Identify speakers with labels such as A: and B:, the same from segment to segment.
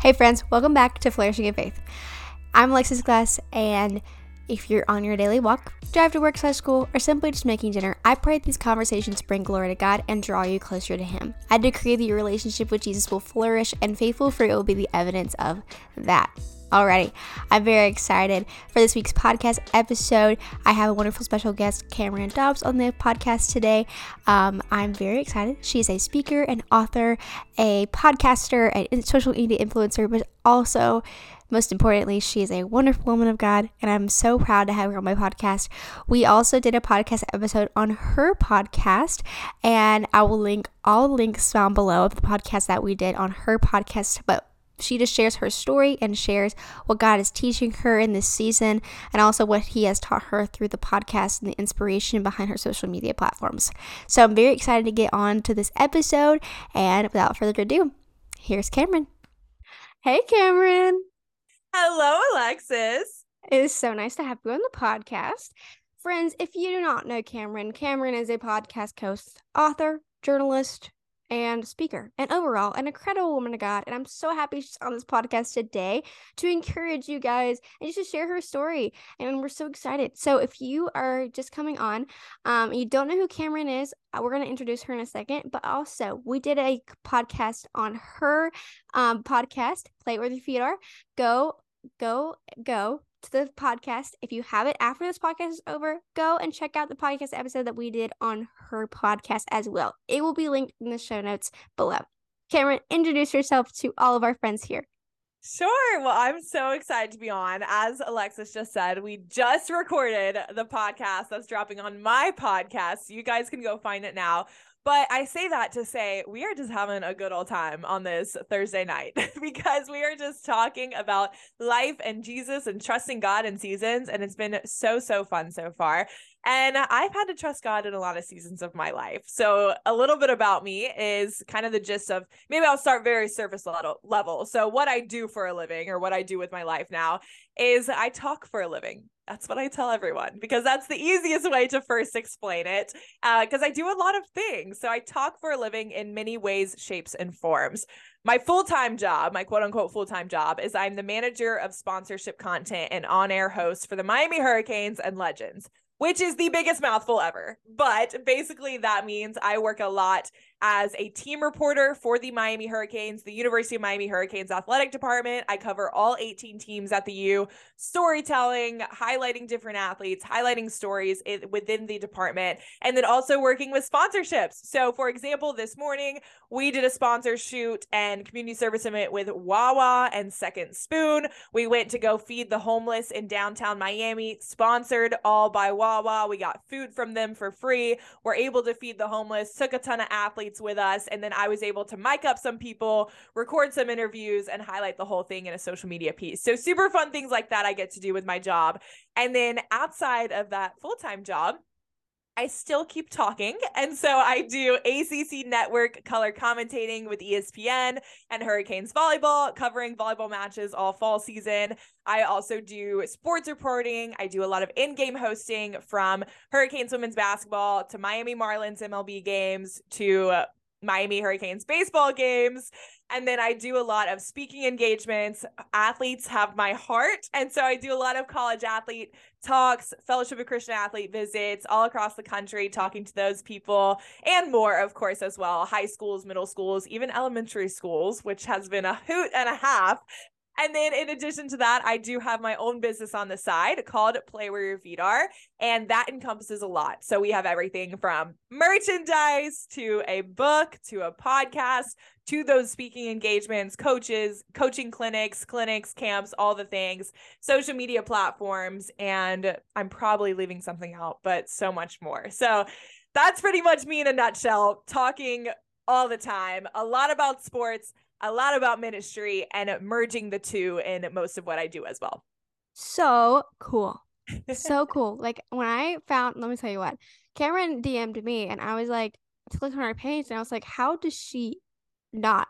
A: Hey, friends, welcome back to Flourishing in Faith. I'm Alexis Glass, and if you're on your daily walk, drive to work slash school, or simply just making dinner, I pray these conversations bring glory to God and draw you closer to Him. I decree that your relationship with Jesus will flourish, and faithful fruit will be the evidence of that. Alrighty, I'm very excited for this week's podcast episode. I have a wonderful special guest, Cameron Dobbs, on the podcast today. Um, I'm very excited. She's a speaker, an author, a podcaster, a social media influencer, but also, most importantly, she is a wonderful woman of God, and I'm so proud to have her on my podcast. We also did a podcast episode on her podcast, and I will link all links down below of the podcast that we did on her podcast. But she just shares her story and shares what God is teaching her in this season and also what He has taught her through the podcast and the inspiration behind her social media platforms. So I'm very excited to get on to this episode. And without further ado, here's Cameron. Hey, Cameron.
B: Hello, Alexis.
A: It is so nice to have you on the podcast. Friends, if you do not know Cameron, Cameron is a podcast host, author, journalist, and speaker, and overall an incredible woman of God. And I'm so happy she's on this podcast today to encourage you guys and just to share her story. And we're so excited. So if you are just coming on, um, you don't know who Cameron is, uh, we're going to introduce her in a second. But also, we did a podcast on her um, podcast, Play Where Your Feet Are. Go, go, go to the podcast. If you have it after this podcast is over, go and check out the podcast episode that we did on her podcast as well. It will be linked in the show notes below. Cameron, introduce yourself to all of our friends here.
B: Sure. Well, I'm so excited to be on. As Alexis just said, we just recorded the podcast that's dropping on my podcast. You guys can go find it now. But I say that to say we are just having a good old time on this Thursday night because we are just talking about life and Jesus and trusting God in seasons. And it's been so, so fun so far. And I've had to trust God in a lot of seasons of my life. So, a little bit about me is kind of the gist of maybe I'll start very surface level. level. So, what I do for a living or what I do with my life now is I talk for a living. That's what I tell everyone because that's the easiest way to first explain it. Because uh, I do a lot of things. So, I talk for a living in many ways, shapes, and forms my full-time job my quote-unquote full-time job is i'm the manager of sponsorship content and on-air host for the miami hurricanes and legends which is the biggest mouthful ever. But basically, that means I work a lot as a team reporter for the Miami Hurricanes, the University of Miami Hurricanes athletic department. I cover all 18 teams at the U, storytelling, highlighting different athletes, highlighting stories within the department, and then also working with sponsorships. So, for example, this morning we did a sponsor shoot and community service event with Wawa and Second Spoon. We went to go feed the homeless in downtown Miami, sponsored all by Wawa. We got food from them for free. We're able to feed the homeless, took a ton of athletes athletes with us. And then I was able to mic up some people, record some interviews, and highlight the whole thing in a social media piece. So, super fun things like that I get to do with my job. And then outside of that full time job, I still keep talking. And so I do ACC Network color commentating with ESPN and Hurricanes volleyball, covering volleyball matches all fall season. I also do sports reporting. I do a lot of in game hosting from Hurricanes women's basketball to Miami Marlins MLB games to Miami Hurricanes baseball games. And then I do a lot of speaking engagements. Athletes have my heart. And so I do a lot of college athlete talks, Fellowship of Christian Athlete visits all across the country, talking to those people and more, of course, as well. High schools, middle schools, even elementary schools, which has been a hoot and a half and then in addition to that, I do have my own business on the side called Play Where Your Feet Are. And that encompasses a lot. So we have everything from merchandise to a book to a podcast to those speaking engagements, coaches, coaching clinics, clinics, camps, all the things, social media platforms. And I'm probably leaving something out, but so much more. So that's pretty much me in a nutshell, talking all the time, a lot about sports a lot about ministry and merging the two in most of what I do as well.
A: So cool. so cool. Like when I found, let me tell you what, Cameron DM'd me and I was like, to look on our page and I was like, how does she not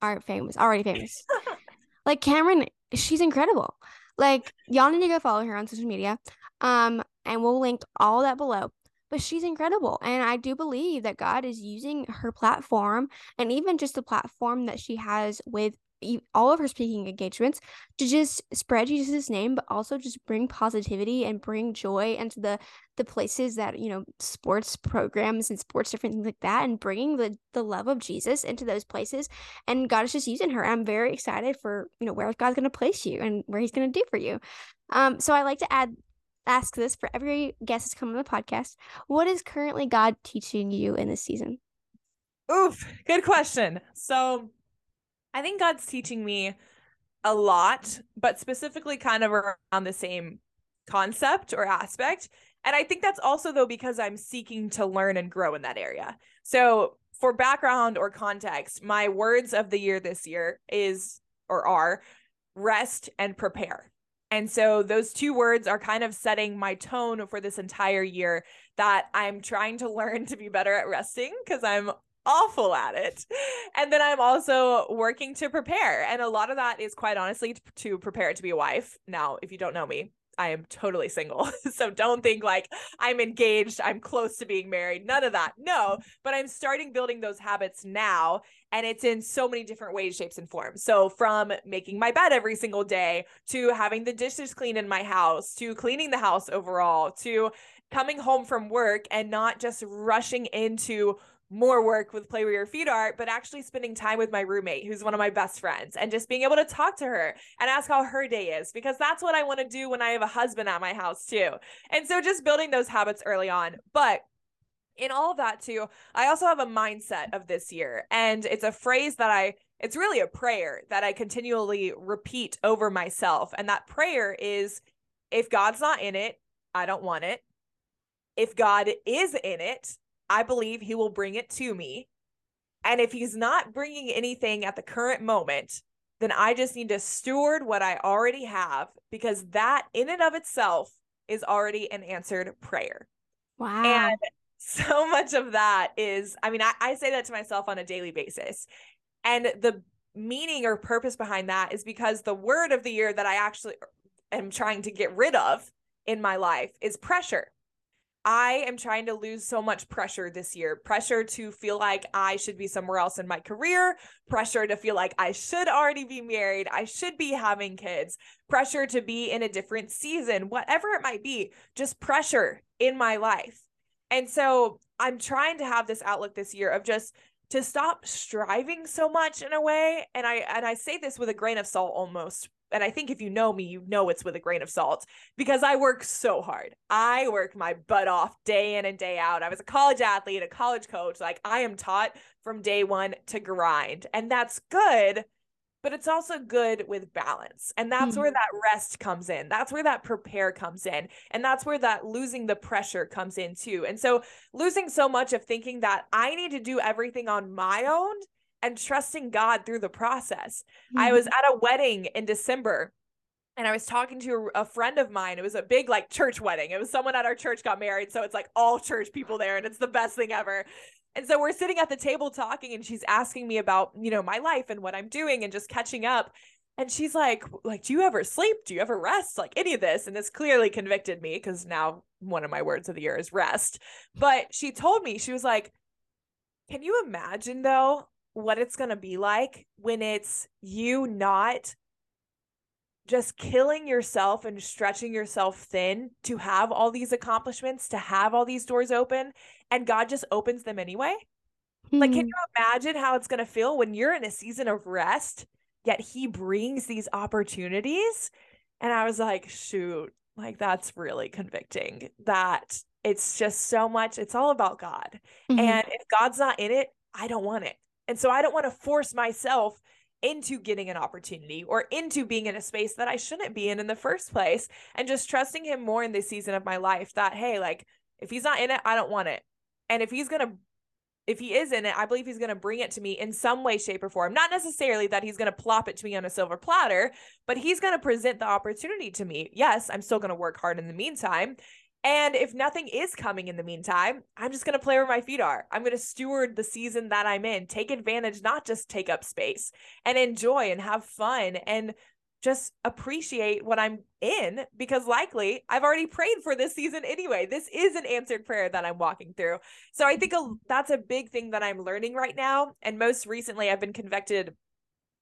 A: aren't famous, already famous? like Cameron, she's incredible. Like y'all need to go follow her on social media. Um, and we'll link all that below but she's incredible. And I do believe that God is using her platform and even just the platform that she has with all of her speaking engagements to just spread Jesus' name, but also just bring positivity and bring joy into the the places that you know sports programs and sports different things like that, and bringing the the love of Jesus into those places. And God is just using her. I'm very excited for you know where God's going to place you and where He's going to do for you. Um, so I like to add ask this for every guest that's come on the podcast. What is currently God teaching you in this season?
B: Oof, good question. So I think God's teaching me a lot, but specifically kind of around the same concept or aspect. And I think that's also though because I'm seeking to learn and grow in that area. So for background or context, my words of the year this year is or are rest and prepare. And so those two words are kind of setting my tone for this entire year that I'm trying to learn to be better at resting because I'm awful at it. And then I'm also working to prepare. And a lot of that is quite honestly to prepare to be a wife. Now, if you don't know me, I am totally single. so don't think like I'm engaged, I'm close to being married. None of that. No, but I'm starting building those habits now. And it's in so many different ways, shapes, and forms. So from making my bed every single day to having the dishes clean in my house to cleaning the house overall to coming home from work and not just rushing into more work with play where your feet are, but actually spending time with my roommate, who's one of my best friends, and just being able to talk to her and ask how her day is, because that's what I want to do when I have a husband at my house too. And so just building those habits early on. But in all of that too, I also have a mindset of this year, and it's a phrase that I it's really a prayer that I continually repeat over myself. And that prayer is if God's not in it, I don't want it. If God is in it, I believe he will bring it to me. And if he's not bringing anything at the current moment, then I just need to steward what I already have because that in and of itself is already an answered prayer.
A: Wow.
B: And so much of that is, I mean, I, I say that to myself on a daily basis. And the meaning or purpose behind that is because the word of the year that I actually am trying to get rid of in my life is pressure. I am trying to lose so much pressure this year. Pressure to feel like I should be somewhere else in my career, pressure to feel like I should already be married, I should be having kids, pressure to be in a different season, whatever it might be, just pressure in my life. And so I'm trying to have this outlook this year of just to stop striving so much in a way. And I and I say this with a grain of salt almost and I think if you know me, you know it's with a grain of salt because I work so hard. I work my butt off day in and day out. I was a college athlete, a college coach. Like I am taught from day one to grind, and that's good. But it's also good with balance. And that's mm-hmm. where that rest comes in. That's where that prepare comes in. And that's where that losing the pressure comes in too. And so, losing so much of thinking that I need to do everything on my own and trusting God through the process. Mm-hmm. I was at a wedding in December and I was talking to a, friend of mine. It was a big like church wedding. It was someone at our church got married, so it's like all church people there and it's the best thing ever. And so we're sitting at the table talking and she's asking me about, you know, my life and what I'm doing and just catching up. And she's like, like, do you ever sleep? Do you ever rest? Like any of this? And this clearly convicted me because now one of my words of the year is rest. But she told me, she was like, can you imagine though, what it's going to be like when it's you not just killing yourself and stretching yourself thin to have all these accomplishments, to have all these doors open, and God just opens them anyway. Mm-hmm. Like, can hmm. you imagine how it's going to feel when you're in a season of rest, yet He brings these opportunities? And I was like, shoot, like that's really convicting that it's just so much, it's all about God. Mm-hmm. And if God's not in it, I don't want it. And so I don't want to force myself into getting an opportunity or into being in a space that I shouldn't be in in the first place and just trusting him more in this season of my life that hey like if he's not in it I don't want it. And if he's going to if he is in it I believe he's going to bring it to me in some way shape or form. Not necessarily that he's going to plop it to me on a silver platter but he's going to present the opportunity to me. Yes I'm still going to work hard in the meantime and if nothing is coming in the meantime, I'm just going to play where my feet are. I'm going to steward the season that I'm in, take advantage, not just take up space and enjoy and have fun and just appreciate what I'm in because likely I've already prayed for this season anyway. This is an answered prayer that I'm walking through. So I think a, that's a big thing that I'm learning right now. And most recently, I've been convicted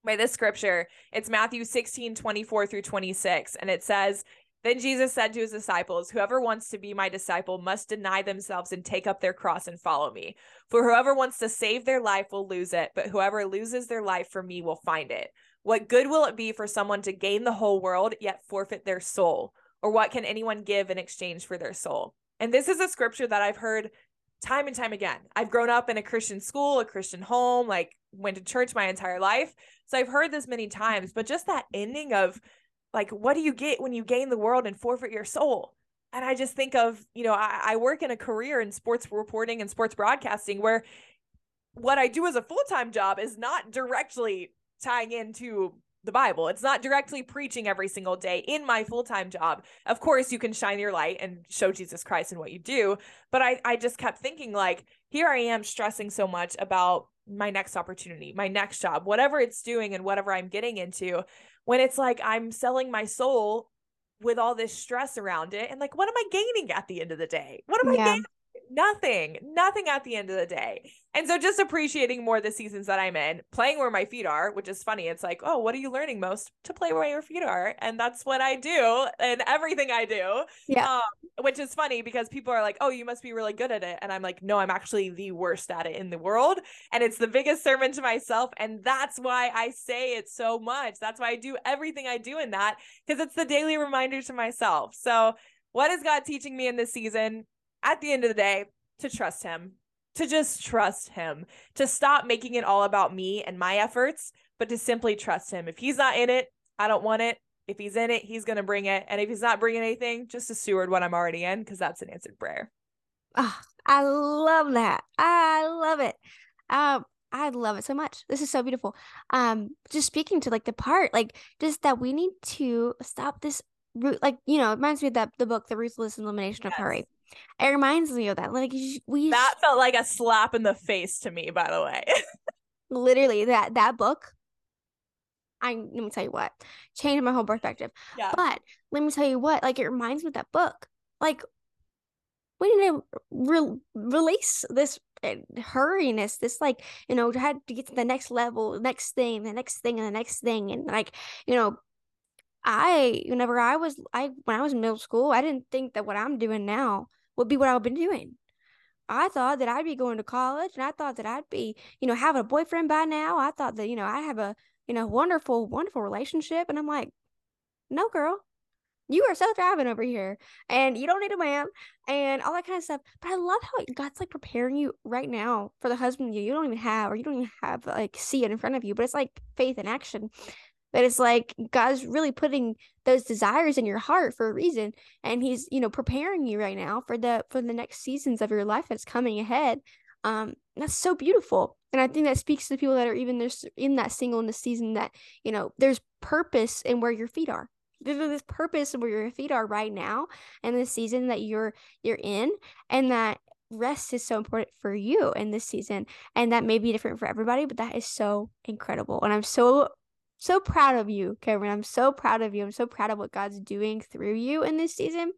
B: by this scripture. It's Matthew 16, 24 through 26. And it says, Then Jesus said to his disciples, Whoever wants to be my disciple must deny themselves and take up their cross and follow me. For whoever wants to save their life will lose it, but whoever loses their life for me will find it. What good will it be for someone to gain the whole world yet forfeit their soul? Or what can anyone give in exchange for their soul? And this is a scripture that I've heard time and time again. I've grown up in a Christian school, a Christian home, like went to church my entire life. So I've heard this many times, but just that ending of like, what do you get when you gain the world and forfeit your soul? And I just think of, you know, I, I work in a career in sports reporting and sports broadcasting where what I do as a full time job is not directly tying into the Bible. It's not directly preaching every single day in my full-time job. Of course, you can shine your light and show Jesus Christ in what you do, but I I just kept thinking like here I am stressing so much about my next opportunity, my next job, whatever it's doing and whatever I'm getting into when it's like I'm selling my soul with all this stress around it and like what am I gaining at the end of the day? What am yeah. I gaining? Nothing, nothing at the end of the day. And so just appreciating more the seasons that I'm in, playing where my feet are, which is funny. It's like, oh, what are you learning most? To play where your feet are. And that's what I do and everything I do.
A: Yeah.
B: Um, which is funny because people are like, oh, you must be really good at it. And I'm like, no, I'm actually the worst at it in the world. And it's the biggest sermon to myself. And that's why I say it so much. That's why I do everything I do in that because it's the daily reminder to myself. So, what is God teaching me in this season? At the end of the day, to trust Him to just trust him, to stop making it all about me and my efforts, but to simply trust him. If he's not in it, I don't want it. If he's in it, he's going to bring it. And if he's not bringing anything, just to steward what I'm already in because that's an answered prayer.
A: Oh, I love that. I love it. Um, I love it so much. This is so beautiful. Um, just speaking to like the part, like just that we need to stop this root, like you know, it reminds me of that the book, The Ruthless Elimination yes. of Hurry. It reminds me of that. Like we
B: That felt like a slap in the face to me, by the way.
A: literally that that book I let me tell you what changed my whole perspective. Yeah. But let me tell you what, like it reminds me of that book. Like we need to re- release this uh, hurriness, this like you know had to get to the next level, next thing, the next thing, and the next thing, and like you know I whenever I was I when I was in middle school, I didn't think that what I'm doing now would be what I've been doing. I thought that I'd be going to college and I thought that I'd be, you know, having a boyfriend by now. I thought that, you know, I have a, you know, wonderful, wonderful relationship. And I'm like, no, girl, you are self driving over here and you don't need a man and all that kind of stuff. But I love how God's like preparing you right now for the husband you you don't even have or you don't even have like see it in front of you, but it's like faith in action. But it's like God's really putting those desires in your heart for a reason. And He's, you know, preparing you right now for the for the next seasons of your life that's coming ahead. Um, that's so beautiful. And I think that speaks to people that are even there's in that singleness season that, you know, there's purpose in where your feet are. There's this purpose where your feet are right now and the season that you're you're in and that rest is so important for you in this season and that may be different for everybody but that is so incredible and i'm so so proud of you, Cameron. I'm so proud of you. I'm so proud of what God's doing through you in this season.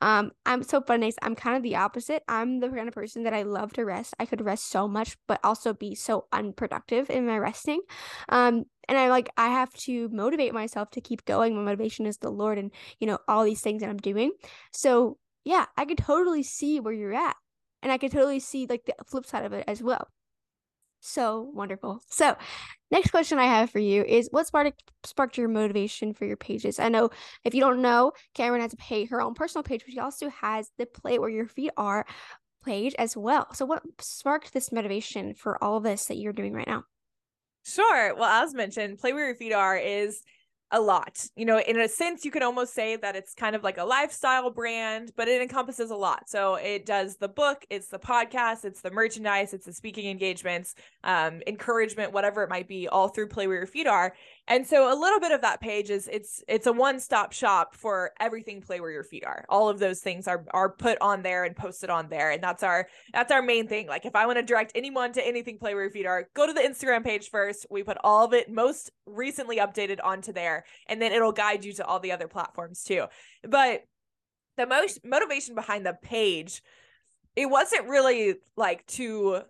A: Um, I'm so funny. I'm kind of the opposite. I'm the kind of person that I love to rest. I could rest so much, but also be so unproductive in my resting. Um, and I like I have to motivate myself to keep going. My motivation is the Lord and you know all these things that I'm doing. So yeah, I could totally see where you're at. And I could totally see like the flip side of it as well. So wonderful. So, next question I have for you is what sparked sparked your motivation for your pages? I know if you don't know, Cameron has a pay her own personal page, but she also has the play where your feet are page as well. So, what sparked this motivation for all of this that you're doing right now?
B: Sure. Well, as mentioned, play where your feet are is a lot. You know, in a sense, you could almost say that it's kind of like a lifestyle brand, but it encompasses a lot. So it does the book, it's the podcast, it's the merchandise, it's the speaking engagements, um, encouragement, whatever it might be, all through Play Where Your Feet Are. And so a little bit of that page is it's it's a one-stop shop for everything play where your feet are. All of those things are are put on there and posted on there. And that's our that's our main thing. Like if I want to direct anyone to anything play where your feet are, go to the Instagram page first. We put all of it most recently updated onto there and then it'll guide you to all the other platforms too. But the most motivation behind the page it wasn't really like to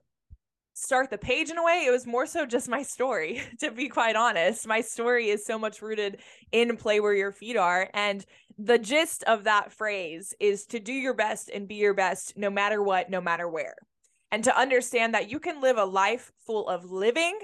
B: start the page in a way. It was more so just my story, to be quite honest. My story is so much rooted in play where your feet are. And the gist of that phrase is to do your best and be your best no matter what, no matter where. And to understand that you can live a life full of living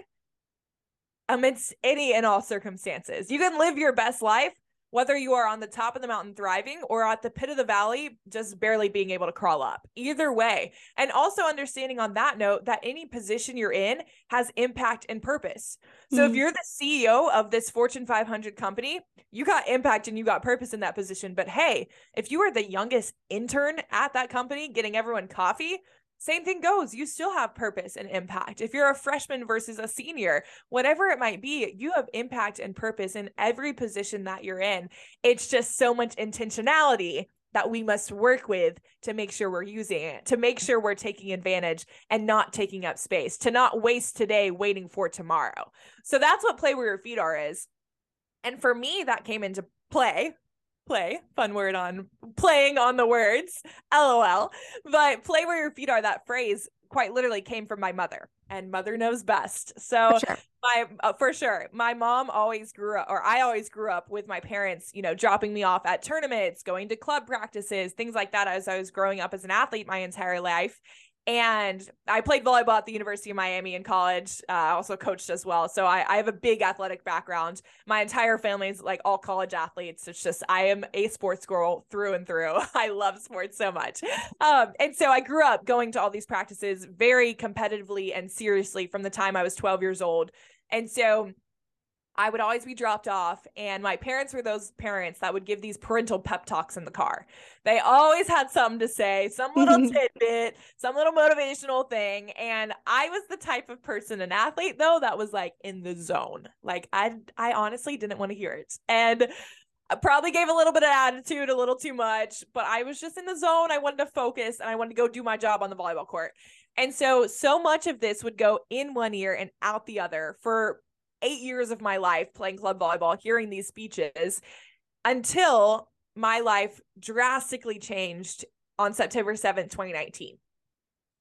B: amidst any and all circumstances. You can live your best life whether you are on the top of the mountain thriving or at the pit of the valley just barely being able to crawl up. Either way and also understanding on that note that any position you're in has impact and purpose. So mm-hmm. if you're the ceo of this fortune 500 company you got impact and you got purpose in that position. But hey if you are the youngest intern at that company getting everyone coffee same thing goes. You still have purpose and impact. If you're a freshman versus a senior, whatever it might be, you have impact and purpose in every position that you're in. It's just so much intentionality that we must work with to make sure we're using it, to make sure we're taking advantage and not taking up space, to not waste today waiting for tomorrow. So that's what play where your feet are is. And for me, that came into play play fun word on playing on the words lol but play where your feet are that phrase quite literally came from my mother and mother knows best so for sure. my uh, for sure my mom always grew up or i always grew up with my parents you know dropping me off at tournaments going to club practices things like that as i was growing up as an athlete my entire life and I played volleyball at the University of Miami in college. Uh, I also coached as well. So I, I, have a big athletic background. My entire family is like all college athletes. It's just, I am a sports girl through and through. I love sports so much. Um, and so I grew up going to all these practices very competitively and seriously from the time I was 12 years old. And so I would always be dropped off, and my parents were those parents that would give these parental pep talks in the car. They always had something to say, some little tidbit, some little motivational thing. And I was the type of person, an athlete though, that was like in the zone. Like I, I honestly didn't want to hear it, and I probably gave a little bit of attitude, a little too much. But I was just in the zone. I wanted to focus, and I wanted to go do my job on the volleyball court. And so, so much of this would go in one ear and out the other for eight years of my life playing club volleyball, hearing these speeches until my life drastically changed on September 7th, 2019.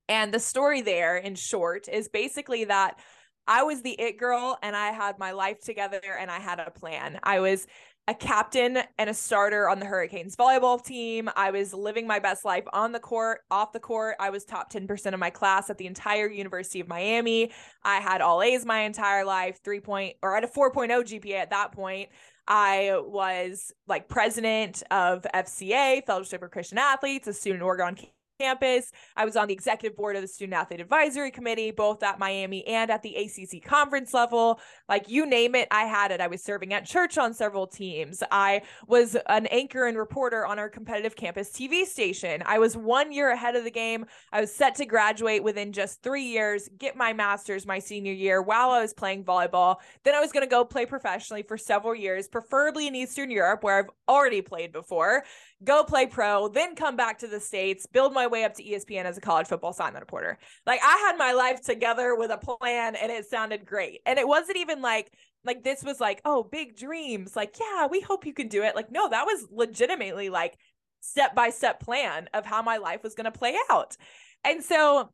B: And the story there, in short, is basically that I was the it girl and I had my life together and I had a plan. I was a captain and a starter on the Hurricanes volleyball team. I was living my best life on the court, off the court. I was top 10% of my class at the entire University of Miami. I had all A's my entire life, three point or at a 4.0 GPA at that point. I was like president of FCA, Fellowship for Christian Athletes, a student org on campus. I was on the executive board of the Student Athlete Advisory Committee, both at Miami and at the ACC conference level. Like you name it, I had it. I was serving at church on several teams. I was an anchor and reporter on our competitive campus TV station. I was one year ahead of the game. I was set to graduate within just three years, get my master's my senior year while I was playing volleyball. Then I was going to go play professionally for several years, preferably in Eastern Europe, where I've already played before go play pro, then come back to the States, build my way up to ESPN as a college football sideline reporter. Like I had my life together with a plan and it sounded great. And it wasn't even like, like this was like, oh, big dreams. Like, yeah, we hope you can do it. Like, no, that was legitimately like step by step plan of how my life was going to play out. And so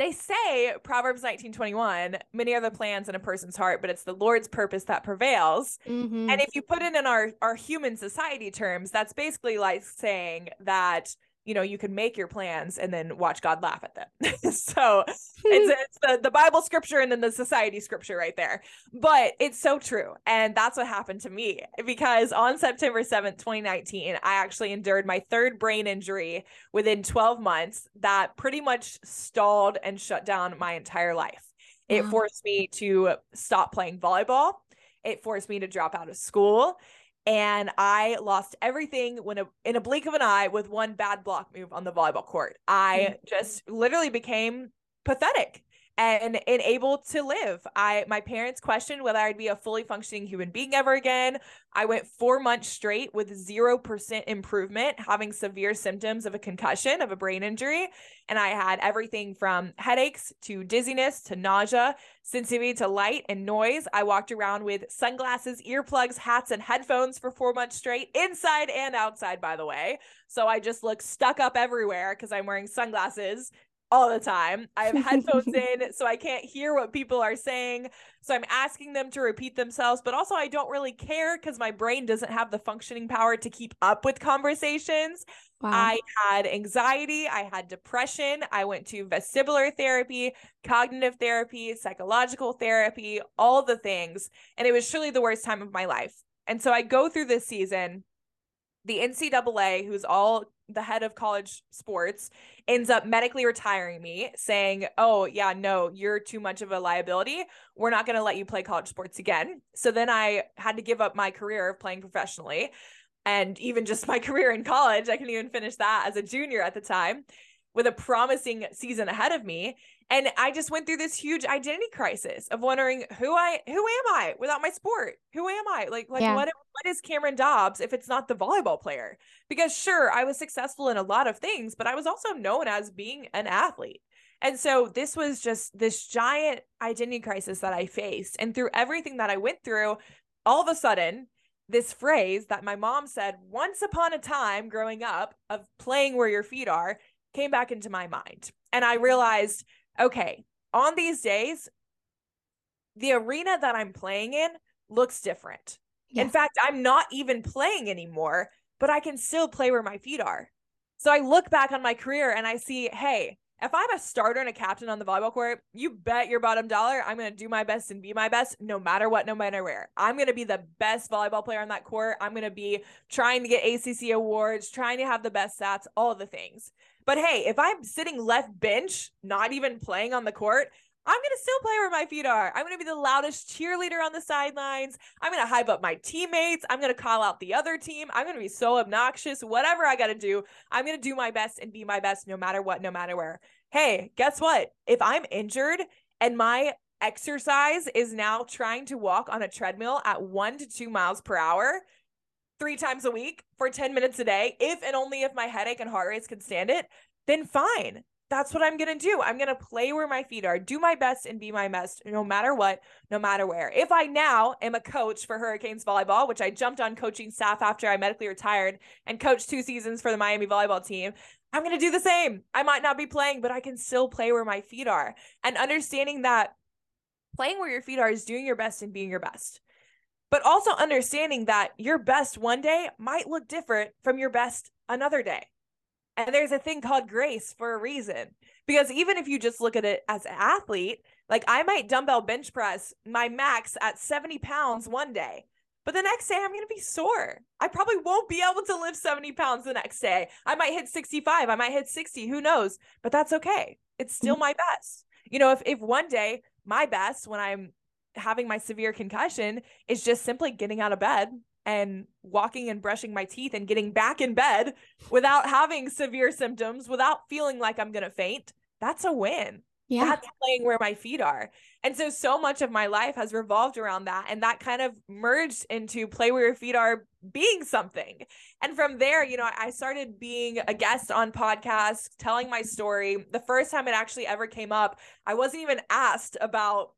B: they say Proverbs 19:21, many are the plans in a person's heart, but it's the Lord's purpose that prevails. Mm-hmm. And if you put it in our our human society terms, that's basically like saying that you know you can make your plans and then watch god laugh at them. So hmm. it's, it's the, the bible scripture and then the society scripture right there. But it's so true and that's what happened to me because on september 7th 2019 i actually endured my third brain injury within 12 months that pretty much stalled and shut down my entire life. It forced me to stop playing volleyball. It forced me to drop out of school and I lost everything when a, in a blink of an eye with one bad block move on the volleyball court. I mm-hmm. just literally became pathetic and, and able to live. I my parents questioned whether I'd be a fully functioning human being ever again. I went 4 months straight with 0% improvement, having severe symptoms of a concussion, of a brain injury, and I had everything from headaches to dizziness to nausea, sensitivity to light and noise. I walked around with sunglasses, earplugs, hats and headphones for 4 months straight, inside and outside by the way. So I just look stuck up everywhere cuz I'm wearing sunglasses all the time. I have headphones in, so I can't hear what people are saying. So I'm asking them to repeat themselves, but also I don't really care because my brain doesn't have the functioning power to keep up with conversations. Wow. I had anxiety, I had depression, I went to vestibular therapy, cognitive therapy, psychological therapy, all the things. And it was truly the worst time of my life. And so I go through this season. The NCAA, who's all the head of college sports, ends up medically retiring me, saying, Oh, yeah, no, you're too much of a liability. We're not going to let you play college sports again. So then I had to give up my career of playing professionally and even just my career in college. I can even finish that as a junior at the time with a promising season ahead of me. And I just went through this huge identity crisis of wondering who I who am I without my sport? Who am I? Like like yeah. what what is Cameron Dobbs if it's not the volleyball player? Because sure, I was successful in a lot of things, but I was also known as being an athlete. And so this was just this giant identity crisis that I faced. And through everything that I went through, all of a sudden, this phrase that my mom said once upon a time growing up of playing where your feet are came back into my mind. And I realized, okay, on these days, the arena that I'm playing in looks different. Yeah. In fact, I'm not even playing anymore, but I can still play where my feet are. So I look back on my career and I see, hey, if I'm a starter and a captain on the volleyball court, you bet your bottom dollar I'm going to do my best and be my best no matter what, no matter where. I'm going to be the best volleyball player on that court. I'm going to be trying to get ACC awards, trying to have the best stats, all the things. But hey, if I'm sitting left bench, not even playing on the court, I'm going to still play where my feet are. I'm going to be the loudest cheerleader on the sidelines. I'm going to hype up my teammates. I'm going to call out the other team. I'm going to be so obnoxious. Whatever I got to do, I'm going to do my best and be my best no matter what, no matter where. Hey, guess what? If I'm injured and my exercise is now trying to walk on a treadmill at one to two miles per hour, three times a week for 10 minutes a day, if and only if my headache and heart rates can stand it, then fine that's what I'm going to do. I'm going to play where my feet are, do my best and be my best no matter what, no matter where. If I now am a coach for Hurricanes volleyball, which I jumped on coaching staff after I medically retired and coached two seasons for the Miami volleyball team, I'm going to do the same. I might not be playing, but I can still play where my feet are. And understanding that playing where your feet are is doing your best and being your best. But also understanding that your best one day might look different from your best another day. And there's a thing called grace for a reason. Because even if you just look at it as an athlete, like I might dumbbell bench press my max at 70 pounds one day, but the next day I'm going to be sore. I probably won't be able to lift 70 pounds the next day. I might hit 65, I might hit 60, who knows? But that's okay. It's still mm-hmm. my best. You know, if, if one day my best when I'm having my severe concussion is just simply getting out of bed and walking and brushing my teeth and getting back in bed without having severe symptoms, without feeling like I'm going to faint, that's a win. Yeah. That's playing where my feet are. And so, so much of my life has revolved around that. And that kind of merged into play where your feet are being something. And from there, you know, I started being a guest on podcasts, telling my story. The first time it actually ever came up, I wasn't even asked about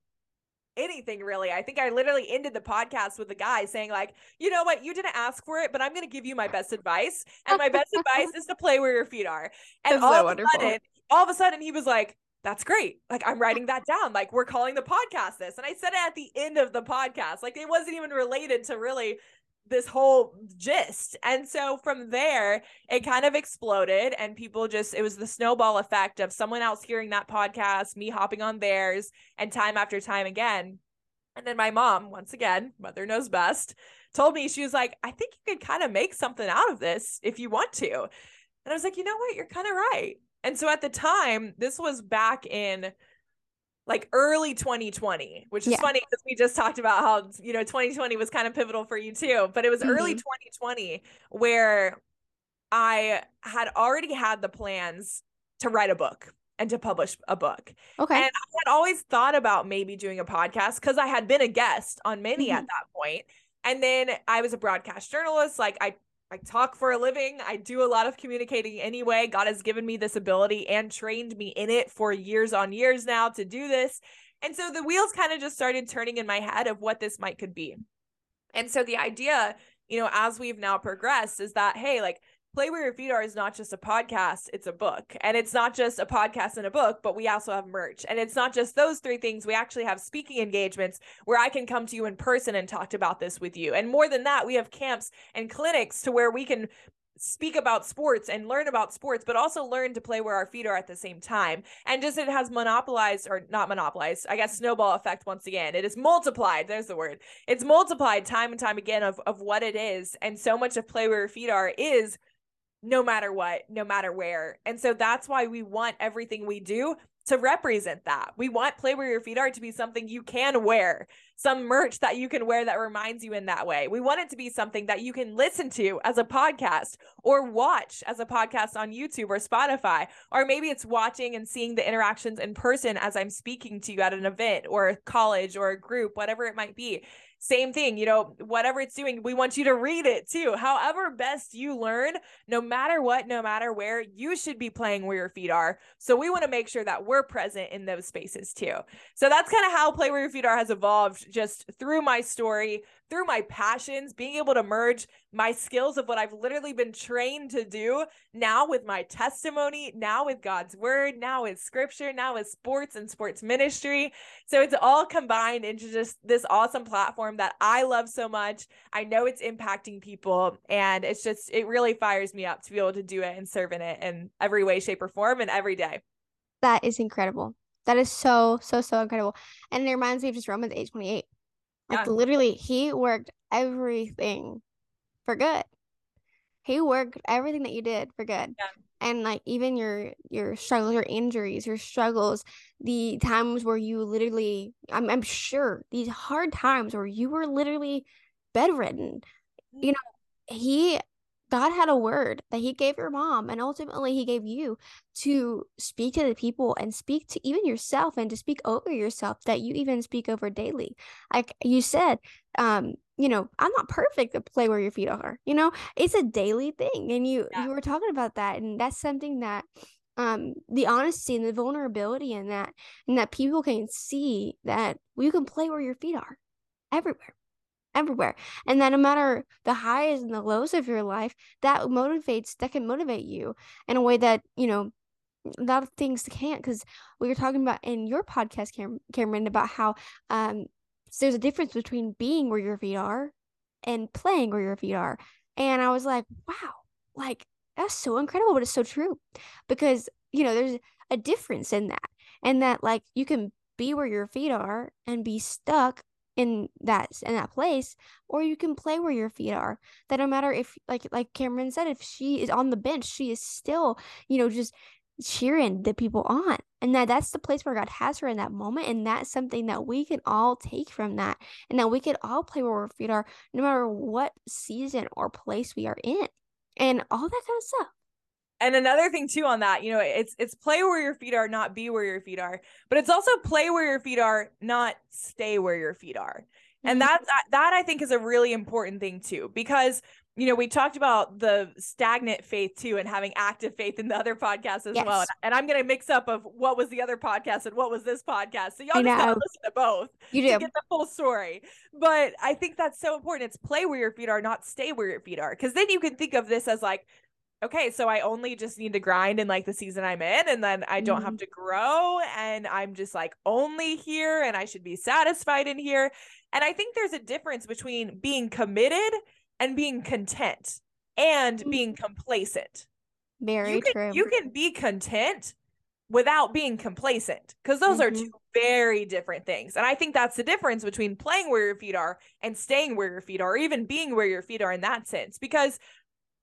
B: anything really. I think I literally ended the podcast with the guy saying like, "You know what? You didn't ask for it, but I'm going to give you my best advice. And my best advice is to play where your feet are." And That's all so of a sudden, all of a sudden he was like, "That's great. Like I'm writing that down. Like we're calling the podcast this." And I said it at the end of the podcast. Like it wasn't even related to really this whole gist. And so from there, it kind of exploded, and people just, it was the snowball effect of someone else hearing that podcast, me hopping on theirs, and time after time again. And then my mom, once again, mother knows best, told me, she was like, I think you could kind of make something out of this if you want to. And I was like, you know what? You're kind of right. And so at the time, this was back in like early 2020, which is yeah. funny because we just talked about how, you know, 2020 was kind of pivotal for you too. But it was mm-hmm. early 2020 where I had already had the plans to write a book and to publish a book. Okay. And I had always thought about maybe doing a podcast because I had been a guest on many mm-hmm. at that point. And then I was a broadcast journalist. Like I I talk for a living. I do a lot of communicating anyway. God has given me this ability and trained me in it for years on years now to do this. And so the wheels kind of just started turning in my head of what this might could be. And so the idea, you know, as we've now progressed is that hey, like Play Where Your Feet Are is not just a podcast, it's a book. And it's not just a podcast and a book, but we also have merch. And it's not just those three things. We actually have speaking engagements where I can come to you in person and talk about this with you. And more than that, we have camps and clinics to where we can speak about sports and learn about sports, but also learn to play where our feet are at the same time. And just it has monopolized or not monopolized, I guess snowball effect once again. It is multiplied. There's the word. It's multiplied time and time again of, of what it is. And so much of play where your feet are is no matter what, no matter where. And so that's why we want everything we do to represent that. We want Play Where Your Feet Are to be something you can wear, some merch that you can wear that reminds you in that way. We want it to be something that you can listen to as a podcast or watch as a podcast on YouTube or Spotify. Or maybe it's watching and seeing the interactions in person as I'm speaking to you at an event or college or a group, whatever it might be same thing, you know, whatever it's doing, we want you to read it too. However, best you learn, no matter what, no matter where, you should be playing where your feet are. So we want to make sure that we're present in those spaces too. So that's kind of how Play Where Your Feet Are has evolved just through my story, through my passions, being able to merge my skills of what I've literally been trained to do now with my testimony, now with God's word, now with scripture, now with sports and sports ministry. So it's all combined into just this awesome platform that I love so much. I know it's impacting people and it's just, it really fires me up to be able to do it and serve in it in every way, shape, or form and every day.
A: That is incredible. That is so, so, so incredible. And it reminds me of just Romans 8 28 like yeah. literally, he worked everything for good. He worked everything that you did for good. Yeah. And like even your your struggles, your injuries, your struggles, the times where you literally I'm I'm sure these hard times where you were literally bedridden. You mm-hmm. know, he God had a word that He gave your mom, and ultimately He gave you to speak to the people and speak to even yourself and to speak over yourself that you even speak over daily. Like you said, um, you know, I'm not perfect to play where your feet are. You know, it's a daily thing, and you yeah. you were talking about that, and that's something that um the honesty and the vulnerability in that and that people can see that you can play where your feet are everywhere everywhere. And that no matter the highs and the lows of your life, that motivates, that can motivate you in a way that, you know, a lot of things can't. Because we were talking about in your podcast, Cam- Cameron, about how um, there's a difference between being where your feet are and playing where your feet are. And I was like, wow, like that's so incredible, but it's so true because, you know, there's a difference in that. And that, like, you can be where your feet are and be stuck in that in that place or you can play where your feet are that no matter if like like cameron said if she is on the bench she is still you know just cheering the people on and that that's the place where god has her in that moment and that's something that we can all take from that and that we can all play where our feet are no matter what season or place we are in and all that kind of stuff
B: and another thing too on that, you know, it's it's play where your feet are, not be where your feet are. But it's also play where your feet are, not stay where your feet are. And mm-hmm. that's that I think is a really important thing too, because you know, we talked about the stagnant faith too and having active faith in the other podcast as yes. well. And I'm gonna mix up of what was the other podcast and what was this podcast. So y'all just gotta listen to both
A: you do.
B: to get the full story. But I think that's so important. It's play where your feet are, not stay where your feet are. Cause then you can think of this as like okay, so I only just need to grind in like the season I'm in, and then I don't mm-hmm. have to grow, and I'm just like only here, and I should be satisfied in here. And I think there's a difference between being committed and being content and mm-hmm. being complacent.
A: Very
B: you can,
A: true.
B: You can be content without being complacent because those mm-hmm. are two very different things. And I think that's the difference between playing where your feet are and staying where your feet are, or even being where your feet are in that sense. Because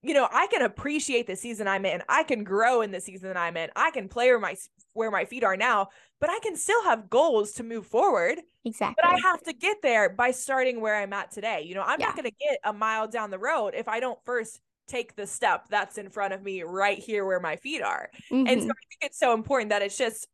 B: you know, I can appreciate the season I'm in. I can grow in the season that I'm in. I can play where my where my feet are now, but I can still have goals to move forward.
A: Exactly.
B: But I have to get there by starting where I'm at today. You know, I'm yeah. not going to get a mile down the road if I don't first take the step that's in front of me right here where my feet are. Mm-hmm. And so mm-hmm. I think it's so important that it's just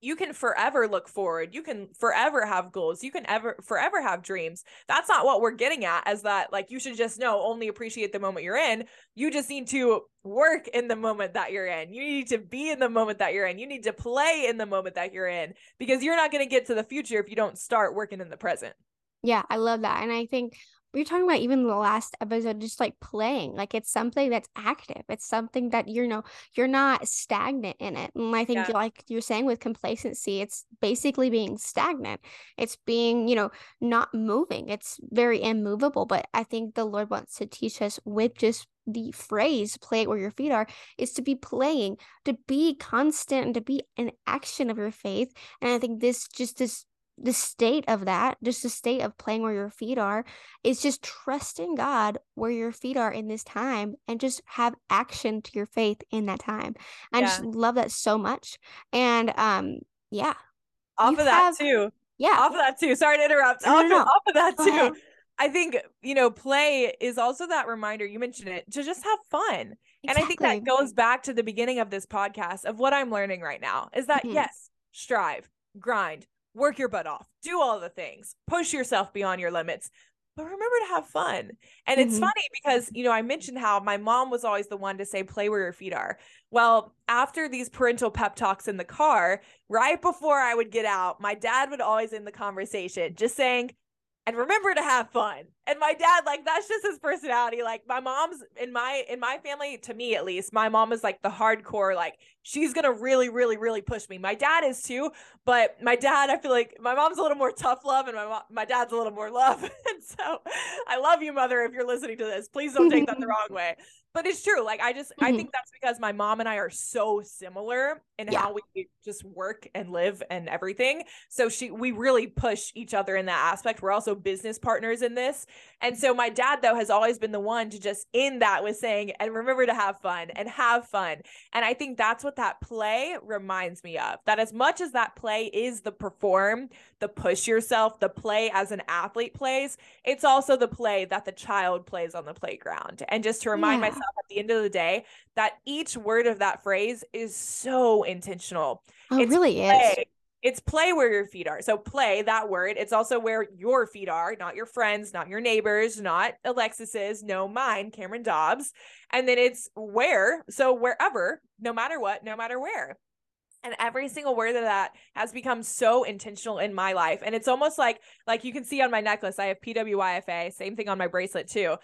B: you can forever look forward. You can forever have goals. You can ever forever have dreams. That's not what we're getting at as that like you should just know only appreciate the moment you're in. You just need to work in the moment that you're in. You need to be in the moment that you're in. You need to play in the moment that you're in because you're not going to get to the future if you don't start working in the present.
A: Yeah, I love that. And I think we are talking about even the last episode, just like playing. Like it's something that's active. It's something that you know you're not stagnant in it. And I think
B: Yeah.
A: like you're saying with complacency, it's basically being stagnant. It's being, you know, not moving. It's very immovable. But I think the Lord wants to teach us with just the phrase play it where your feet are is to be playing to be constant and to be an action of your faith and i think this just this the state of that just the state of playing where your feet are is just trusting god where your feet are in this time and just have action to your faith in that time i just love that so much and um yeah
B: Off
A: You
B: of that too.
A: yeah
B: Off of that too. Sorry to interrupt.
A: No, no,
B: off,
A: no.
B: Of, off of that
A: Go
B: too.
A: ahead.
B: I think, you know, play is also that reminder, you mentioned it, to just have fun. And I think that goes back to the beginning of this podcast of what I'm learning right now is that
A: Mhm.
B: yes, strive, grind, work your butt off, do all the things, push yourself beyond your limits, but remember to have fun. And it's
A: Mhm.
B: funny because, you know, I mentioned how my mom was always the one to say, play where your feet are. Well, after these parental pep talks in the car, right before I would get out, my dad would always end the conversation just saying, and remember to have fun. And my dad, like, that's just his personality. Like, my mom's in my in my family, to me at least, my mom is like the hardcore, like, she's gonna really, really, really push me. My dad is too, but my dad, I feel like my mom's a little more tough love, and my mo- my dad's a little more love. and so, I love you, mother, if you're listening to this. Please don't take that the wrong way. But it's true. Like, I just, I
A: Mhm.
B: think that's because my mom and I are so similar in
A: Yeah.
B: how we just work and live and everything. So she, we really push each other in that aspect. We're also business partners in this. And so my dad, though, has always been the one to just end that with saying, and remember to have fun and have fun. And I think that's what that play reminds me of. That as much as that play is the perform, the push yourself, the play as an athlete plays, it's also the play that the child plays on the playground. And just to remind
A: Yeah.
B: myself at the end of the day that each word of that phrase is so intentional.
A: oh it really is
B: Play. It's play where your feet are. So play that word. It's also where your feet are, not your friends, not your neighbors, not Alexis's, no mine, Cameron Dobbs. And then it's where. So wherever, no matter what, no matter where. And every single word of that has become so intentional in my life. And it's almost like like you can see on my necklace, I have PWYFA, same thing on my bracelet too.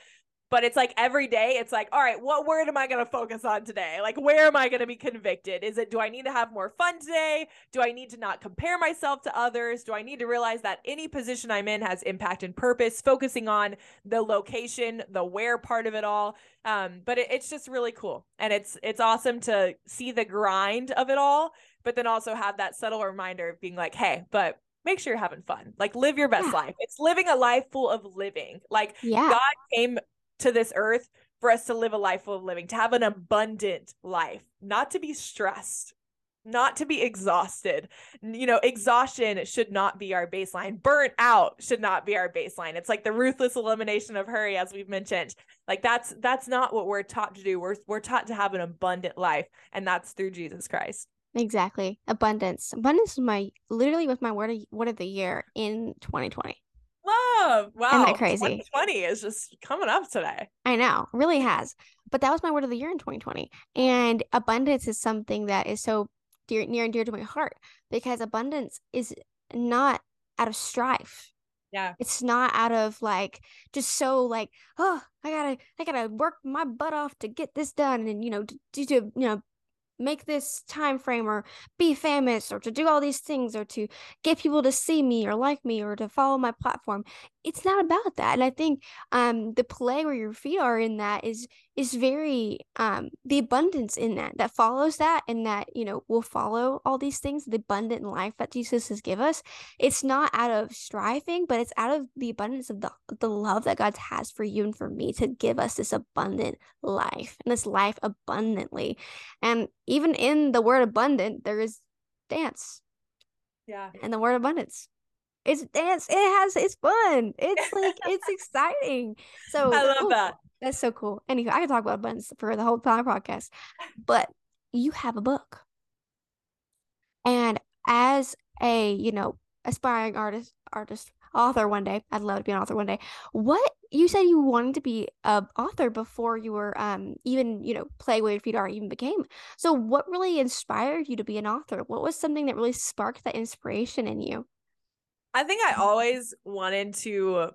B: But it's like every day, it's like, all right, what word am I going to focus on today? Like, where am I going to be convicted? Is it, do I need to have more fun today? Do I need to not compare myself to others? Do I need to realize that any position I'm in has impact and purpose, focusing on the location, the where part of it all? Um, but it, it's just really cool. And it's, it's awesome to see the grind of it all, but then also have that subtle reminder of being like, hey, but make sure you're having fun. Like, live your best
A: Yeah.
B: life. It's living a life full of living. Like,
A: yeah
B: God came to this earth for us to live a life full of living, to have an abundant life, not to be stressed, not to be exhausted. You know, exhaustion should not be our baseline. Burnt out should not be our baseline. It's like the ruthless elimination of hurry, as we've mentioned. Like that's that's not what we're taught to do. We're we're taught to have an abundant life, and that's through Jesus Christ.
A: Exactly. Abundance. Abundance is my literally was my word of, word of the year in 2020.
B: Wow.
A: crazy?
B: 2020 is just coming up today.
A: I know, really has. But that was my word of the year in 2020. And abundance is something that is so dear, near and dear to my heart because abundance is not out of strife.
B: Yeah.
A: It's not out of like just so like, oh, I gotta I gotta work my butt off to get this done and you know to, to you know make this time frame or be famous or to do all these things or to get people to see me or like me or to follow my platform. It's not about that and i think um the play where your feet are in that is is very um the abundance in that that follows that and that you know will follow all these things the abundant life that jesus has give us. It's not out of striving but it's out of the abundance of the the love that god has for you and for me to give us this abundant life and this life abundantly. And even in the word abundant there is dance
B: Yeah.
A: and the word abundance it's dance it has it's fun. It's like it's exciting. So
B: I love
A: ooh,
B: that.
A: that's so cool. Anyway i could talk about abundance for the whole entire podcast but you have a book. And as a you know aspiring artist artist author one day i'd love to be an author one day. What you said you wanted to be a author before you were um even you know play where your feet are even became. So what really inspired you to be an author? What was something that really sparked that inspiration in you
B: I think I always wanted to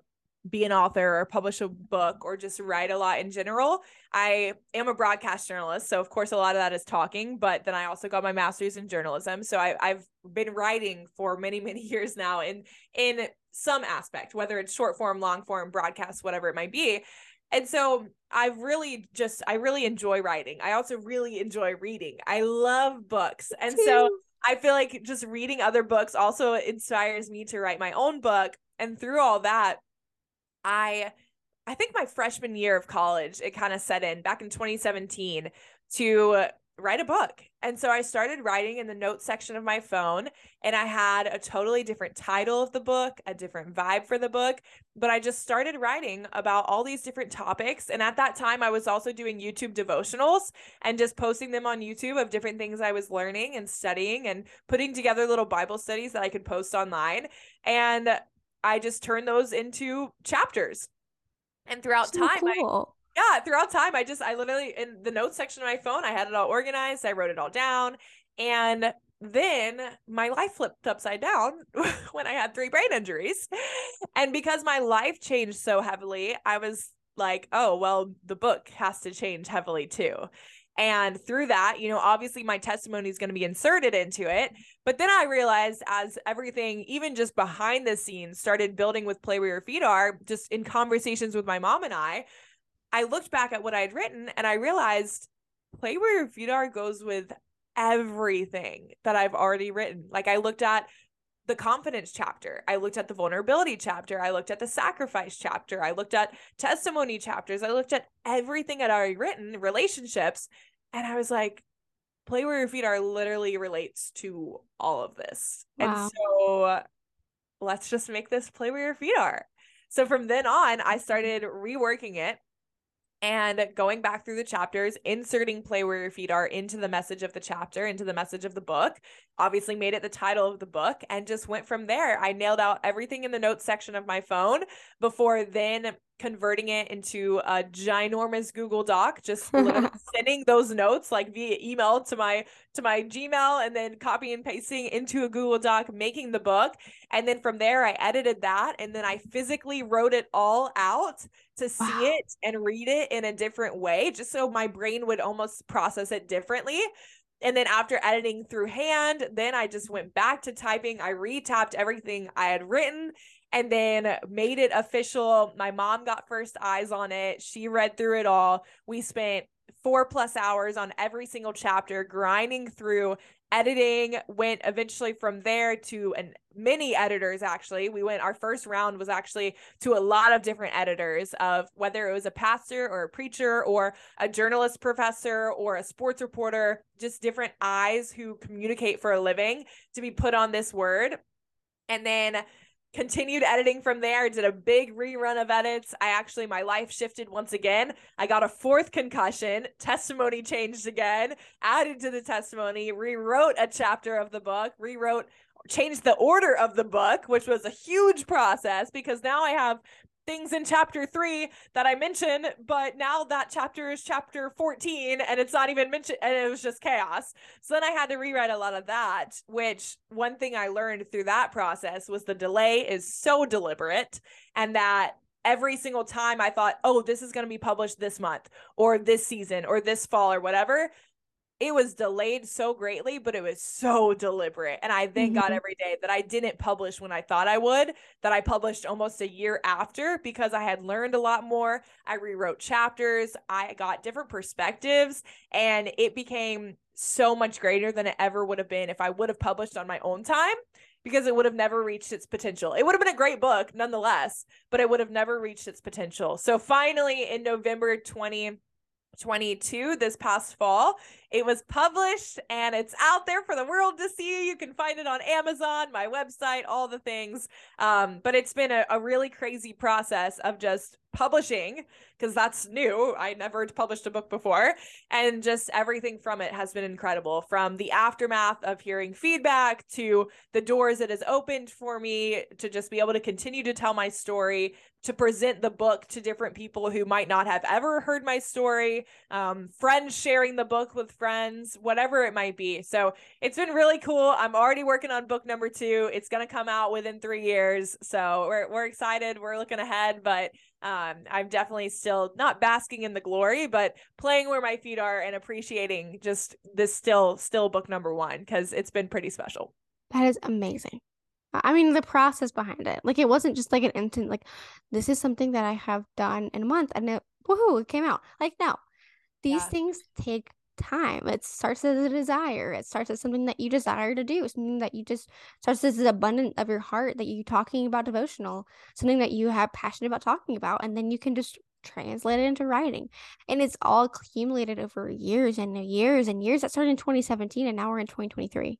B: be an author or publish a book or just write a lot in general. I am a broadcast journalist. So, of course, a lot of that is talking, but then I also got my master's in journalism. So, I, I've been writing for many, many years now in, in some aspect, whether it's short form, long form, broadcast, whatever it might be. And so I really just, I really enjoy writing. I also really enjoy reading. I love books. And so I feel like just reading other books also inspires me to write my own book. And through all that, I I think my freshman year of college, it kind of set in back in 2017 to write a book. And so I started writing in the notes section of my phone, and I had a totally different title of the book, a different vibe for the book. But I just started writing about all these different topics. And at that time, I was also doing YouTube devotionals and just posting them on YouTube of different things I was learning and studying and putting together little Bible studies that I could post online. And I just turned those into chapters. And throughout so time, cool. Yeah, throughout time, I just, I literally, in the notes section of my phone, I had it all organized. I wrote it all down. And then my life flipped upside down when I had three brain injuries. And because my life changed so heavily, I was like, oh, well, the book has to change heavily too. And through that, you know, obviously my testimony is going to be inserted into it. But then I realized as everything, even just behind the scenes, started building with Play Where Your Feet Are, just in conversations with my mom and I, I looked back at what I had written and I realized Play Where Your Feet Are goes with everything that I've already written. Like I looked at the confidence chapter. I looked at the vulnerability chapter. I looked at the sacrifice chapter. I looked at testimony chapters. I looked at everything I'd already written, relationships. And I was like, play where your feet are literally relates to all of this. Wow. And so let's just make this play where your feet are. So from then on, I started reworking it and going back through the chapters, inserting play where your feet are into the message of the chapter, into the message of the book, obviously made it the title of the book, and just went from there. I nailed out everything in the notes section of my phone before then converting it into a ginormous Google Doc, just sending those notes like via email to my to my Gmail and then copy and pasting into a Google Doc, making the book. And then from there I edited that and then I physically wrote it all out to see wow. it and read it in a different way, just so my brain would almost process it differently. And then after editing through hand, then I just went back to typing. I retapped everything I had written and then made it official. My mom got first eyes on it. She read through it all. We spent four plus hours on every single chapter, grinding through editing went eventually from there to an many editors actually we went our first round was actually to a lot of different editors of whether it was a pastor or a preacher or a journalist professor or a sports reporter just different eyes who communicate for a living to be put on this word and then continued editing from there. Did a big rerun of edits. I actually my life shifted once again. I got a fourth concussion. Testimony changed again. Added to the testimony. Rewrote a chapter of the book. Rewrote changed the order of the book which was a huge process because now i have things in chapter three that I mentioned, but now that chapter is chapter 14 and it's not even mentioned and it was just chaos. So then I had to rewrite a lot of that, which one thing I learned through that process was the delay is so deliberate and that every single time I thought, oh, this is going to be published this month or this season or this fall or whatever, it was delayed so greatly, but it was so deliberate. And I thank mm-hmm. God every day that I didn't publish when I thought I would, that I published almost a year after because I had learned a lot more. I rewrote chapters, I got different perspectives, and it became so much greater than it ever would have been if I would have published on my own time because it would have never reached its potential. It would have been a great book nonetheless, but it would have never reached its potential. So finally in November 2022 this past fall. It was published and it's out there for the world to see. You can find it on Amazon, my website, all the things. Um, but it's been a, a really crazy process of just publishing because that's new. I never published a book before. And just everything from it has been incredible from the aftermath of hearing feedback to the doors it has opened for me to just be able to continue to tell my story, to present the book to different people who might not have ever heard my story, um, friends sharing the book with friends, whatever it might be. So it's been really cool. I'm already working on book number two. It's gonna come out within three years. So we're we're excited. We're looking ahead, but um, I'm definitely still not basking in the glory, but playing where my feet are and appreciating just this still still book number one because it's been pretty special.
A: That is amazing. I mean, the process behind it. Like, it wasn't just like an instant, like, this is something that I have done in a month and it, woohoo, it came out. Like, no, these yeah. things take time. It starts as a desire. It starts as something that you desire to do, something that you just starts as an abundance of your heart that you're talking about devotional, something that you have passion about talking about, and then you can just translate it into writing. And it's all accumulated over years and years and years. That started in 2017 and now we're in 2023.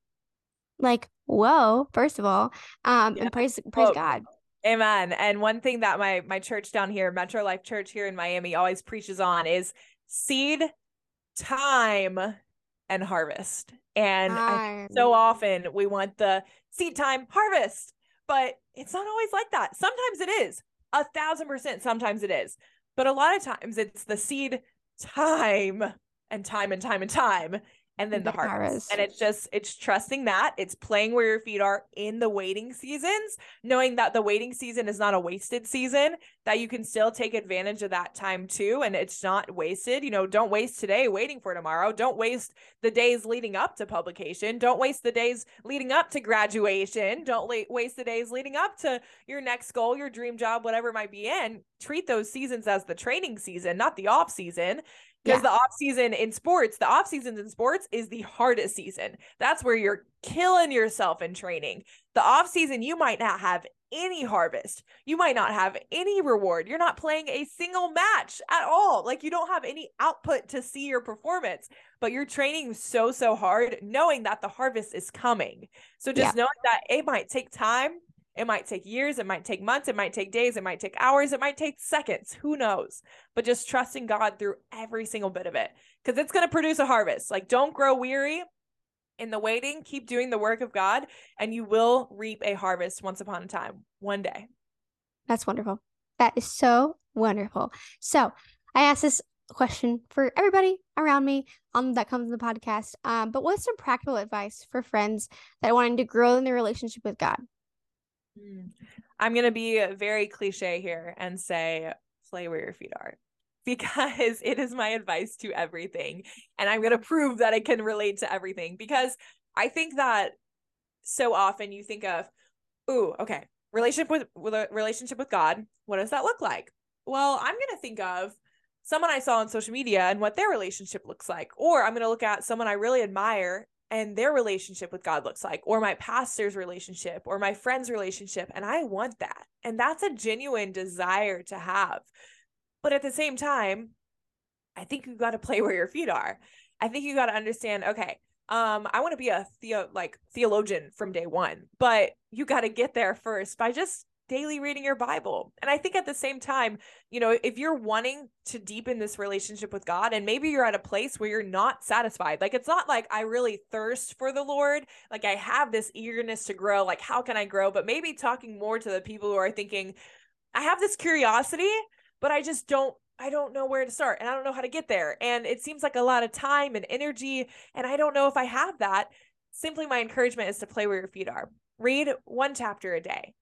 A: Like, whoa, first of all. Um, yeah. and praise praise oh. God.
B: Amen. And one thing that my my church down here, Metro Life Church here in Miami, always preaches on is seed time and harvest. And I, so often we want the seed time harvest, but it's not always like that. Sometimes it is a thousand percent. Sometimes it is, but a lot of times it's the seed time and time and time and time and then the, the harvest. And it's just it's trusting that it's playing where your feet are in the waiting seasons, knowing that the waiting season is not a wasted season, that you can still take advantage of that time too and it's not wasted. You know, don't waste today waiting for tomorrow. Don't waste the days leading up to publication. Don't waste the days leading up to graduation. Don't la- waste the days leading up to your next goal, your dream job, whatever it might be in. Treat those seasons as the training season, not the off season because yeah. the off season in sports, the off seasons in sports is the hardest season. That's where you're killing yourself in training. The off season, you might not have any harvest. You might not have any reward. You're not playing a single match at all. Like you don't have any output to see your performance, but you're training so, so hard knowing that the harvest is coming. So just yeah. knowing that it might take time it might take years, it might take months, it might take days, it might take hours, it might take seconds. Who knows? But just trusting God through every single bit of it because it's going to produce a harvest. Like, don't grow weary in the waiting. Keep doing the work of God, and you will reap a harvest once upon a time, one day.
A: That's wonderful. That is so wonderful. So, I asked this question for everybody around me um that comes in the podcast. Um, but what's some practical advice for friends that wanted to grow in their relationship with God?
B: Mm. I'm going to be very cliche here and say play where your feet are because it is my advice to everything. And I'm going to prove that I can relate to everything because I think that so often you think of, ooh, okay, relationship with, with a relationship with God. What does that look like? Well, I'm going to think of someone I saw on social media and what their relationship looks like. Or I'm going to look at someone I really admire and their relationship with God looks like, or my pastor's relationship, or my friend's relationship. And I want that. And that's a genuine desire to have. But at the same time, I think you got to play where your feet are. I think you got to understand, okay, um, I want to be a theo like theologian from day one, but you got to get there first by just daily reading your Bible. And I think at the same time, you know, if you're wanting to deepen this relationship with God and maybe you're at a place where you're not satisfied, like it's not like I really thirst for the Lord, like I have this eagerness to grow, like how can I grow? But maybe talking more to the people who are thinking, I have this curiosity, but I just don't I don't know where to start and I don't know how to get there. And it seems like a lot of time and energy. And I don't know if I have that. Simply, my encouragement is to play where your feet are. Read one chapter a day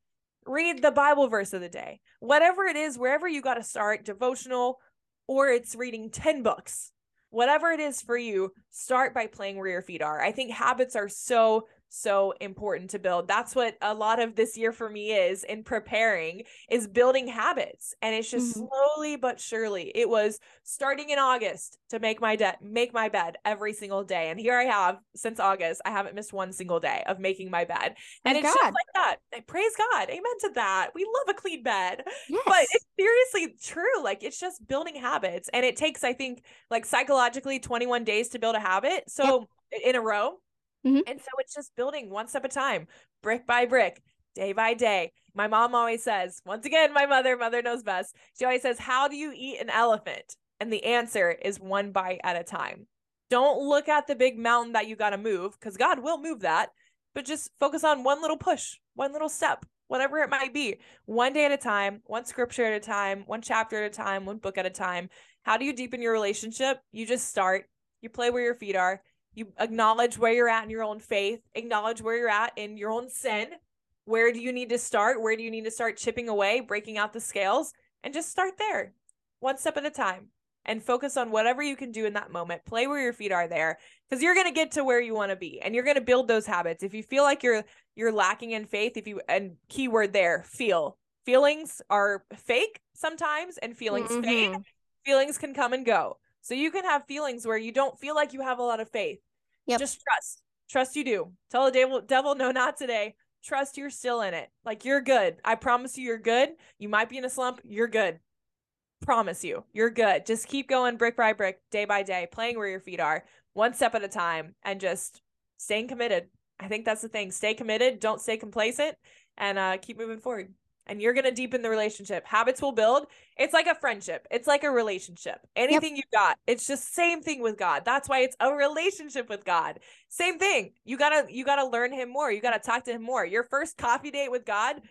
B: read the Bible verse of the day. Whatever it is, wherever you got to start, devotional, or it's reading 10 books, whatever it is for you, start by playing where your feet are. I think habits are so so important to build. That's what a lot of this year for me is in preparing is building habits. And it's just mm-hmm. slowly but surely. It was starting in August to make my debt make my bed every single day. And here I have since August, I haven't missed one single day of making my bed. And it's God. just like that. I praise God. Amen to that. We love a clean bed. Yes. But it's seriously true. Like it's just building habits. And it takes, I think, like psychologically 21 days to build a habit. So yep. in a row Mm-hmm. And so it's just building one step at a time, brick by brick, day by day. My mom always says, once again, my mother, mother knows best. She always says, How do you eat an elephant? And the answer is one bite at a time. Don't look at the big mountain that you got to move because God will move that, but just focus on one little push, one little step, whatever it might be, one day at a time, one scripture at a time, one chapter at a time, one book at a time. How do you deepen your relationship? You just start you play where your feet are, you acknowledge where you're at in your own faith, acknowledge where you're at in your own sin. Where do you need to start? Where do you need to start chipping away, breaking out the scales, and just start there, one step at a time, and focus on whatever you can do in that moment. Play where your feet are there, because you're gonna get to where you want to be, and you're gonna build those habits. If you feel like you're you're lacking in faith, if you and keyword there, feel feelings are fake sometimes, and feelings mm-hmm. fade. Feelings can come and go. So you can have feelings where you don't feel like you have a lot of faith. Yep. Just trust. Trust you do. Tell the devil, devil, no, not today. Trust you're still in it. Like you're good. I promise you, you're good. You might be in a slump. You're good. Promise you, you're good. Just keep going brick by brick, day by day, playing where your feet are, one step at a time, and just staying committed. I think that's the thing. Stay committed. Don't stay complacent, and uh, keep moving forward and you're going to deepen the relationship. Habits will build. It's like a friendship. It's like a relationship. Anything yep. you got, it's just same thing with God. That's why it's a relationship with God. Same thing. You got to you got to learn him more. You got to talk to him more. Your first coffee date with God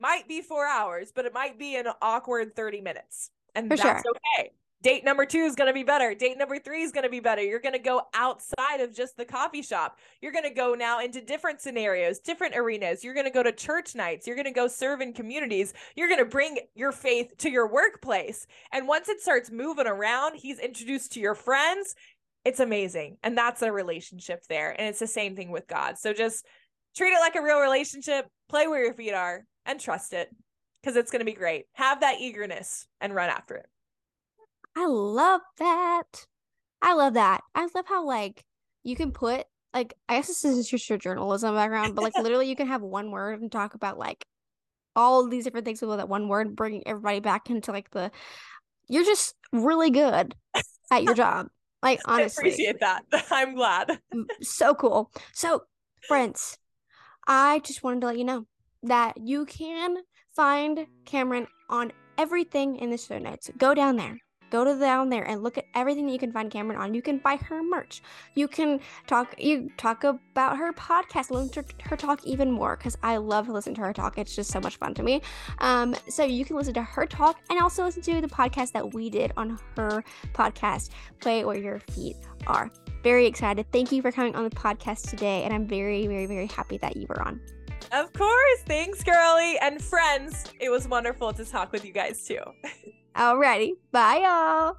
B: might be 4 hours, but it might be an awkward 30 minutes. And For that's sure. okay date number two is going to be better. Date number three is going to be better. You're going to go outside of just the coffee shop. You're going to go now into different scenarios, different arenas. You're going to go to church nights. You're going to go serve in communities. You're going to bring your faith to your workplace. And once it starts moving around, he's introduced to your friends. It's amazing. And that's a relationship there. And it's the same thing with God. So just treat it like a real relationship, play where your feet are, and trust it because it's going to be great. Have that eagerness and run after it.
A: I love that. I love that. I love how like you can put like I guess this is just your journalism background, but like literally you can have one word and talk about like all these different things with that one word, bringing everybody back into like the you're just really good at your job. Like honestly,
B: I appreciate that. I'm glad.
A: so cool. So, friends, I just wanted to let you know that you can find Cameron on everything in the show notes. Go down there, go to down there and look at everything that you can find Cameron on. You can buy her merch. You can talk you talk about her podcast, listen to her talk even more because I love to listen to her talk. It's just so much fun to me. Um, so you can listen to her talk and also listen to the podcast that we did on her podcast, Play Where Your Feet Are. Very excited. Thank you for coming on the podcast today, and I'm very, very, very happy that you were on.
B: Of course. Thanks, girly. And friends, it was wonderful to talk with you guys too.
A: Alrighty. Bye, y'all.